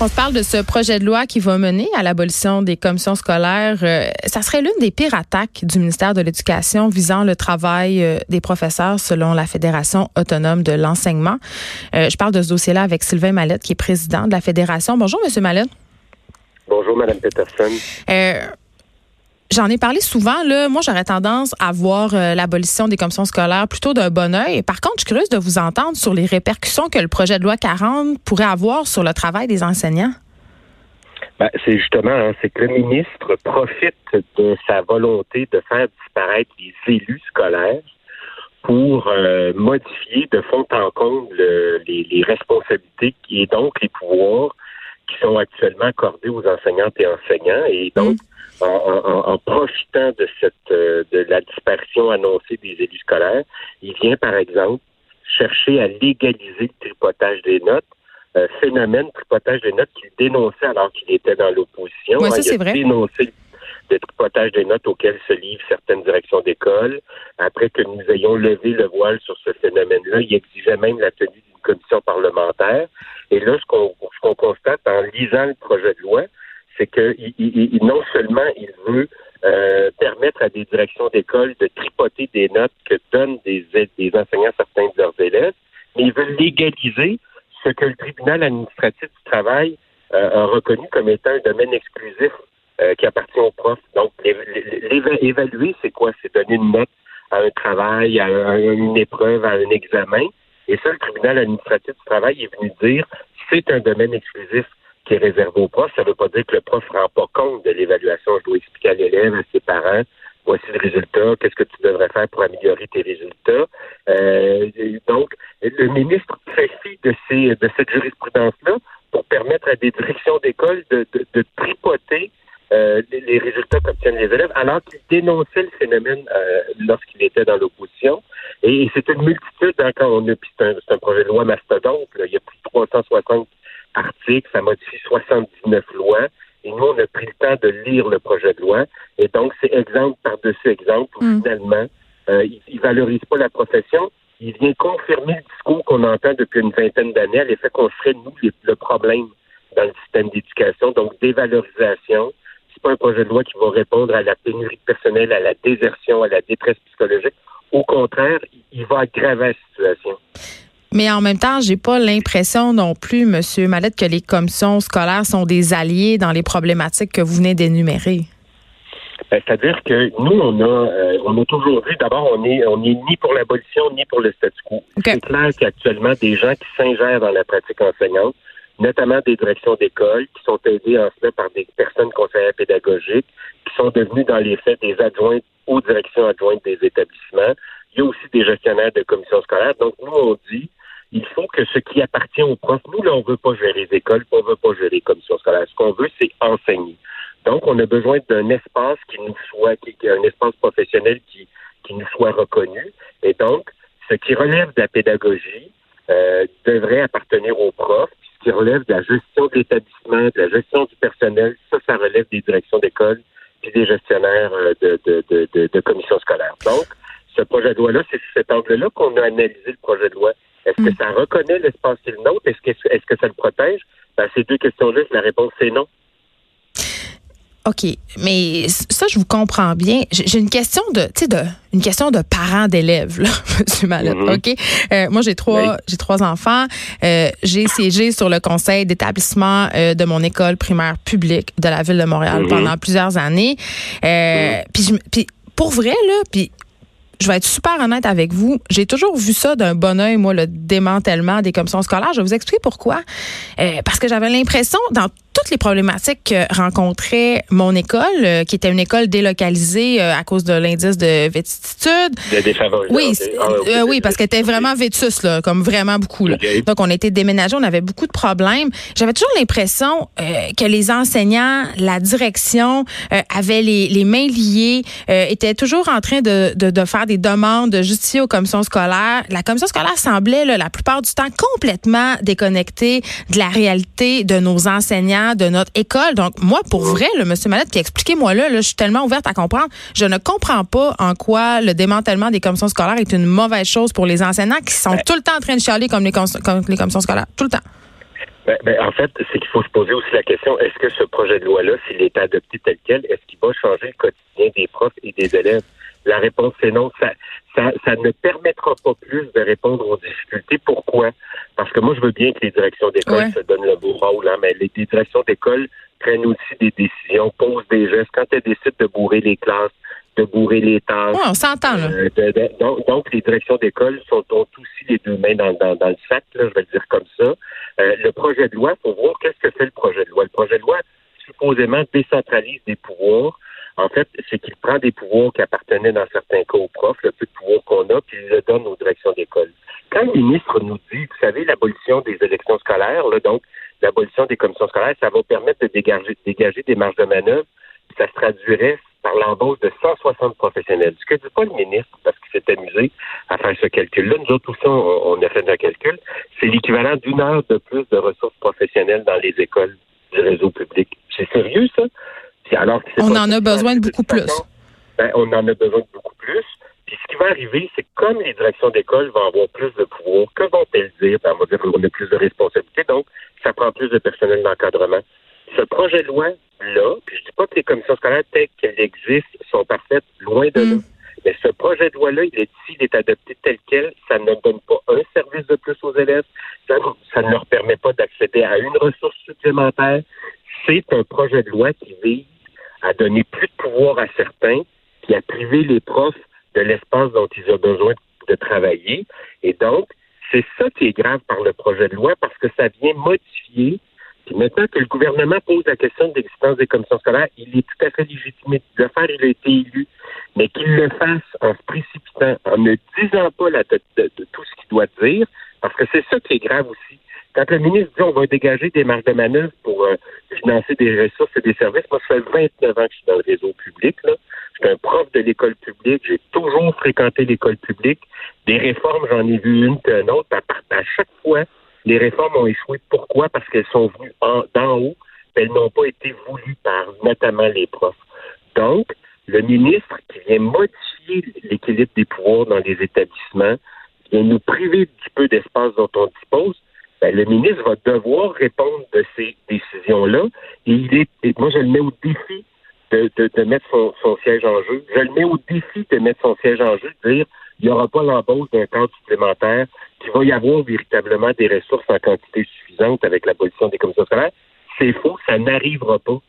On se parle de ce projet de loi qui va mener à l'abolition des commissions scolaires. Euh, ça serait l'une des pires attaques du ministère de l'Éducation visant le travail euh, des professeurs selon la Fédération autonome de l'enseignement. Euh, je parle de ce dossier-là avec Sylvain Mallette, qui est président de la Fédération. Bonjour, Monsieur Mallette. Bonjour, Madame Peterson. J'en ai parlé souvent. Là, moi, j'aurais tendance à voir euh, l'abolition des commissions scolaires plutôt d'un bon oeil. Par contre, je suis curieuse de vous entendre sur les répercussions que le projet de loi 40 pourrait avoir sur le travail des enseignants. Ben, c'est justement, hein, c'est que le ministre profite de sa volonté de faire disparaître les élus scolaires pour euh, modifier de fond en comble les, les, responsabilités et donc les pouvoirs qui sont actuellement accordés aux enseignantes et enseignants. Et donc, mmh en, profitant de cette euh, de la disparition annoncée des élus scolaires, il vient par exemple chercher à légaliser le tripotage des notes, euh, phénomène tripotage des notes qu'il dénonçait alors qu'il était dans l'opposition. Oui, ça, c'est vrai. dénoncé le tripotage des notes auxquelles se livrent certaines directions d'école. Après que nous ayons levé le voile sur ce phénomène-là, il exigeait même la tenue d'une commission parlementaire. Et là, ce qu'on constate en lisant le projet de loi, c'est que il, non seulement il veut euh, permettre à des directions d'école de tripoter des notes que donnent des, des enseignants certains de leurs élèves, mais il veut légaliser ce que le tribunal administratif du travail euh, a reconnu comme étant un domaine exclusif euh, qui appartient aux profs. Donc, évaluer, c'est quoi? C'est donner une note à un travail, à, une épreuve, à un examen. Et ça, le tribunal administratif du travail est venu dire c'est un domaine exclusif qui est réservé au prof. Ça ne veut pas dire que le prof ne rend pas compte de l'évaluation. Je dois expliquer à l'élève, à ses parents, voici le résultat, qu'est-ce que tu devrais faire pour améliorer tes résultats. Euh, donc, le ministre fait fi de, ces, de cette jurisprudence-là pour permettre à des directions d'école de, tripoter euh, les, résultats qu'obtiennent les élèves, alors qu'il dénonçait le phénomène euh, lorsqu'il était dans l'opposition. Et, c'est une multitude, hein, quand on a, c'est un, un, projet de loi mastodonte, il y a plus de 360 articles, ça modifie 79 lois. Et nous, on a pris le temps de lire le projet de loi. Et donc, c'est exemple par-dessus exemple où mm. finalement, euh, il, ne valorise pas la profession. Il vient confirmer le discours qu'on entend depuis une vingtaine d'années à l'effet qu'on serait, nous, le problème dans le système d'éducation. Donc, dévalorisation. C'est pas un projet de loi qui va répondre à la pénurie personnelle, à la désertion, à la détresse psychologique. Au contraire, il va aggraver la situation. Mais en même temps, j'ai pas l'impression non plus, Monsieur Mallette, que les commissions scolaires sont des alliés dans les problématiques que vous venez d'énumérer. Ben, c'est-à-dire que nous, on a, euh, on a toujours vu, d'abord, on est, on est ni pour l'abolition ni pour le statu quo. C'est clair qu'actuellement, des gens qui s'ingèrent dans la pratique enseignante, notamment des directions d'école, qui sont aidés en cela par des personnes conseillères pédagogiques, qui sont devenus dans les faits des adjointes aux directions adjointes des établissements. Il y a aussi des gestionnaires de commissions scolaires. Donc, nous, on dit, il faut que ce qui appartient aux profs, nous, là, on veut pas gérer les écoles, on veut pas gérer les commissions scolaires. Ce qu'on veut, c'est enseigner. Donc, on a besoin d'un espace qui nous soit, qui, un espace professionnel qui, qui nous soit reconnu. Et donc, ce qui relève de la pédagogie euh, devrait appartenir aux profs. Puis ce qui relève de la gestion de l'établissement, de la gestion du personnel, ça, ça relève des directions d'école puis des gestionnaires euh, de, de, de, de, commissions scolaires. Donc, ce projet de loi-là, c'est cet angle-là qu'on a analysé le projet de loi est-ce que mm. ça reconnaît l'espace et le nôtre? Est-ce que, est-ce que ça le protège? Ben, ces deux questions-là, la réponse, c'est non. OK, mais ça, je vous comprends bien. J'ai une question de, tu sais, de, une question de parents d'élèves, là, Monsieur Mallette. Mm-hmm. OK, euh, moi j'ai trois, j'ai trois enfants. Euh, j'ai siégé sur le conseil d'établissement euh, de mon école primaire publique de la ville de Montréal mm-hmm. pendant plusieurs années. Mm-hmm. Puis, pour vrai là, puis je vais être super honnête avec vous. J'ai toujours vu ça d'un bon oeil, moi, le démantèlement des commissions scolaires. Je vais vous expliquer pourquoi. Euh, parce que j'avais l'impression, dans toutes les problématiques que rencontrait mon école, euh, qui était une école délocalisée euh, à cause de l'indice de vétustitude. De Oui, ah, oui, parce qu'elle était vraiment vétus, là, comme vraiment beaucoup. Là. Donc, on était déménagés, on avait beaucoup de problèmes. J'avais toujours l'impression que les enseignants, la direction avaient les, les mains liées, étaient toujours en train de, de, de faire des demandes de justifier aux commissions scolaires. La commission scolaire semblait la plupart du temps complètement déconnectée de la réalité de nos enseignants, de notre école. Donc moi, pour vrai, le monsieur Mallette, qui expliquez-moi là, je suis tellement ouverte à comprendre. Je ne comprends pas en quoi le démantèlement des commissions scolaires est une mauvaise chose pour les enseignants qui sont tout le temps en train de chialer comme les, comme les commissions scolaires, tout le temps. Ben, ben, en fait, c'est qu'il faut se poser aussi la question est-ce que ce projet de loi-là, s'il est adopté tel quel, est-ce qu'il va changer le quotidien des profs et des élèves? La réponse est non. Ça, ça, ça ne permettra pas plus de répondre aux difficultés. Pourquoi? Parce que moi, je veux bien que les directions d'école se donnent le beau rôle, hein, mais les directions d'école prennent aussi des décisions, posent des gestes. Quand elles décident de bourrer les classes, de bourrer les tâches. on s'entend, là. Euh, donc, les directions d'école sont ont aussi les deux mains dans, dans, le sac, là, je vais le dire comme ça. Euh, le projet de loi, il faut voir qu'est-ce que fait le projet de loi. Le projet de loi, supposément, décentralise des pouvoirs. En fait, c'est qu'il prend des pouvoirs qui appartenaient dans certains cas aux profs, le peu de pouvoir qu'on a, puis il le donne aux directions d'école. Quand le ministre nous dit, vous savez, l'abolition des élections scolaires, là, donc l'abolition des commissions scolaires, ça va permettre de dégager, des marges de manœuvre, ça se traduirait par l'embauche de 160 professionnels. Ce que dit pas le ministre, parce qu'il s'est amusé à faire ce calcul-là, nous autres aussi, on, a fait un calcul, c'est l'équivalent d'une heure de plus de ressources professionnelles dans les écoles du réseau public. C'est sérieux, ça? Alors on en a besoin de beaucoup plus. Ben, on en a besoin de beaucoup plus. Puis ce qui va arriver, c'est que comme les directions d'école vont avoir plus de pouvoir, que vont-elles dire? Ben, on va dire qu'on a plus de responsabilités, donc ça prend plus de personnel d'encadrement. Ce projet de loi-là, puis je dis pas que les commissions scolaires telles qu'elles existent sont parfaites, loin de là. Mm. Mais ce projet de loi-là, il est, s'il est adopté tel quel, ça ne donne pas un service de plus aux élèves, ça, ça ne leur permet pas d'accéder à une ressource supplémentaire. C'est un projet de loi qui vise à donner plus de pouvoir à certains, puis à priver les profs de l'espace dont ils ont besoin de travailler. Et donc, c'est ça qui est grave par le projet de loi parce que ça vient modifier. Puis maintenant que le gouvernement pose la question de l'existence des commissions scolaires, il est tout à fait légitime de le faire, il a été élu. Mais qu'il le fasse en se précipitant, en ne disant pas la, de, tout ce qu'il doit dire, parce que c'est ça qui est grave aussi. Quand le ministre dit on va dégager des marges de manœuvre pour euh, financer des ressources et des services, moi, ça fait 29 ans que je suis dans le réseau public. Là. Je suis un prof de l'école publique. J'ai toujours fréquenté l'école publique. Des réformes, j'en ai vu une qu'une autre. À, chaque fois, les réformes ont échoué. Pourquoi? Parce qu'elles sont venues d'en haut. Elles n'ont pas été voulues par notamment les profs. Donc, le ministre qui vient modifier l'équilibre des pouvoirs dans les établissements, vient nous priver du peu d'espace dont on dispose, ben, le ministre va devoir répondre de ces décisions-là. Et il est, moi, je le mets au défi de, de, mettre son, son, siège en jeu. Je le mets au défi de mettre son siège en jeu, de dire il n'y aura pas l'embauche d'un cadre supplémentaire, qu'il va y avoir véritablement des ressources en quantité suffisante avec l'abolition des commissions scolaires. C'est faux, ça n'arrivera pas.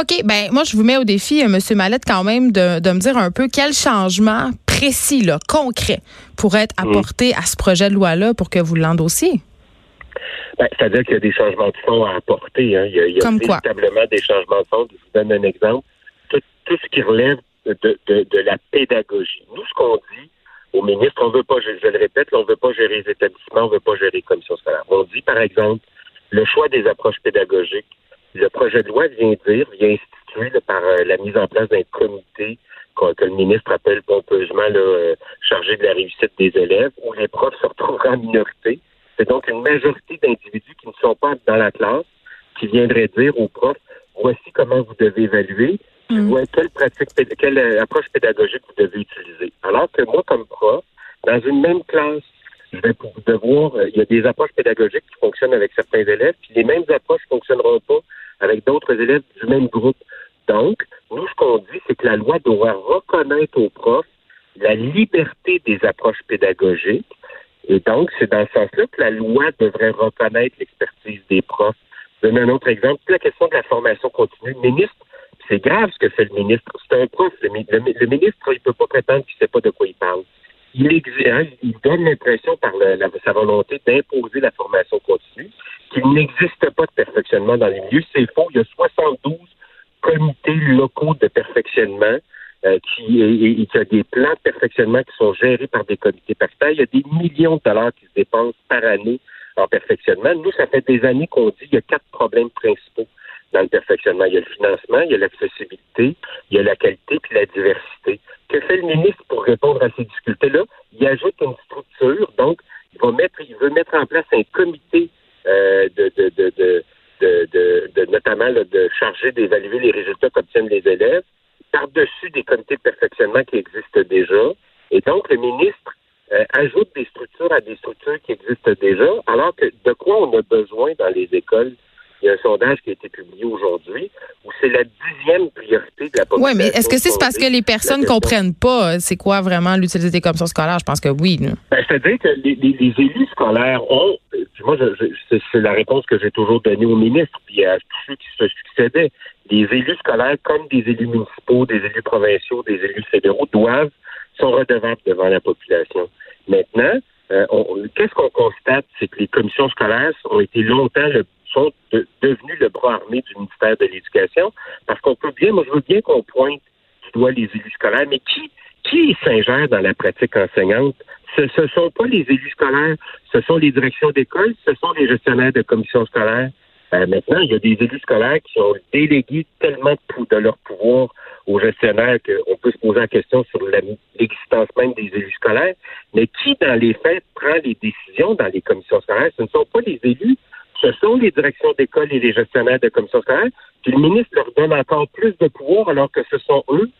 OK, ben moi je vous mets au défi, euh, M. Mallette, quand même, de, de me dire un peu quel changement précis, là, concret, pourrait être mm. apporté à ce projet de loi-là pour que vous l'endossiez. Ben, C'est-à-dire qu'il y a des changements de fond à apporter. Hein. Il y a, il y a véritablement des changements de fond. Je vous donne un exemple. Tout, tout ce qui relève de, de, de, la pédagogie. Nous, ce qu'on dit au ministre, on veut pas, je, le répète, on veut pas gérer les établissements, on veut pas gérer les commissions scolaires. On dit, par exemple, le choix des approches pédagogiques. Le projet de loi vient dire, vient instituer par euh, la mise en place d'un comité que le ministre appelle pompeusement là, euh, chargé de la réussite des élèves, où les profs se retrouveraient en minorité c'est donc une majorité d'individus qui ne sont pas dans la classe qui viendraient dire aux profs voici comment vous devez évaluer, mm. quelle pratique, quelle euh, approche pédagogique vous devez utiliser. Alors que moi, comme prof, dans une même classe, je vais devoir, euh, il y a des approches pédagogiques qui fonctionnent avec certains élèves, puis les mêmes approches ne fonctionneront pas avec d'autres élèves du même groupe. Donc, nous, ce qu'on dit, c'est que la loi doit reconnaître aux profs la liberté des approches pédagogiques et donc, c'est dans ce sens-là que la loi devrait reconnaître l'expertise des profs. Je donne un autre exemple. La question de la formation continue. Le ministre, c'est grave ce que fait le ministre. C'est un prof. Le, ministre, il ne peut pas prétendre qu'il ne sait pas de quoi il parle. Il, hein, il donne l'impression par sa volonté d'imposer la formation continue qu'il n'existe pas de perfectionnement dans les milieux. C'est faux. Il y a 72 comités locaux de perfectionnement euh, qui, et, qui a des plans de perfectionnement qui sont gérés par des comités paritaires. Il y a des millions de dollars qui se dépensent par année en perfectionnement. Nous, ça fait des années qu'on dit qu'il y a quatre problèmes principaux dans le perfectionnement. Il y a le financement, il y a l'accessibilité, il y a la qualité puis la diversité. Que fait le ministre pour répondre à ces difficultés-là? Il ajoute une structure, donc il va mettre, il veut mettre en place un comité euh, de, de, de, de, notamment de charger d'évaluer les résultats qu'obtiennent les élèves par-dessus des comités de perfectionnement qui existent déjà. Et donc, le ministre, euh, ajoute des structures à des structures qui existent déjà, alors que de quoi on a besoin dans les écoles? Il y a un sondage qui a été publié aujourd'hui où c'est la dixième priorité de la population. Oui, mais est-ce que c'est parce que les personnes ne comprennent pas euh, c'est quoi vraiment l'utilité des commissions scolaires? Je pense que oui. Ben, C'est-à-dire que les, élus scolaires ont, euh, moi, c'est la réponse que j'ai toujours donnée au ministre puis à tous ceux qui se succédaient. Les élus scolaires, comme des élus municipaux, des élus provinciaux, des élus fédéraux, doivent, sont redevables devant la population. Maintenant, euh, qu'est-ce qu'on constate? C'est que les commissions scolaires ont été longtemps le sont devenus le bras armé du ministère de l'Éducation, parce qu'on peut bien, moi je veux bien qu'on pointe du doigt les élus scolaires, mais qui, qui s'ingère dans la pratique enseignante? Ce ne sont pas les élus scolaires, ce sont les directions d'école, ce sont les gestionnaires de commissions scolaires. Euh, maintenant, il y a des élus scolaires qui ont délégué tellement de, leur pouvoir aux gestionnaires qu'on peut se poser la question sur l'existence même des élus scolaires. Mais qui, dans les faits, prend les décisions dans les commissions scolaires? Ce ne sont pas les élus, ce sont les directions d'école et les gestionnaires de commissions scolaires, puis le ministre leur donne encore plus de pouvoir alors que ce sont eux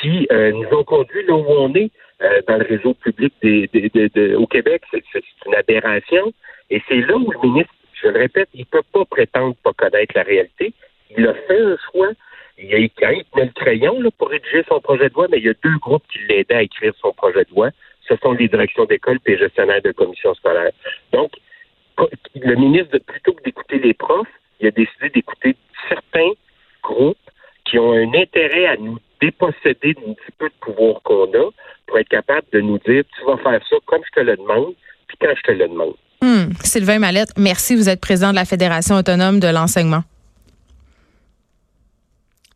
qui euh, nous ont conduits là où on est euh, dans le réseau public des, au Québec. C'est une aberration. Et c'est là où le ministre, je le répète, il ne peut pas prétendre pas connaître la réalité. Il a fait un choix. Il a écrit le crayon là, pour rédiger son projet de loi, mais il y a deux groupes qui l'aidaient à écrire son projet de loi. Ce sont les directions d'école et les gestionnaires de commissions scolaires. Donc, le ministre, plutôt que d'écouter les profs, il a décidé d'écouter certains groupes qui ont un intérêt à nous déposséder d'un petit peu de pouvoir qu'on a pour être capable de nous dire tu vas faire ça comme je te le demande, puis quand je te le demande. Hmm. Sylvain Mallette, merci. Vous êtes président de la Fédération autonome de l'enseignement.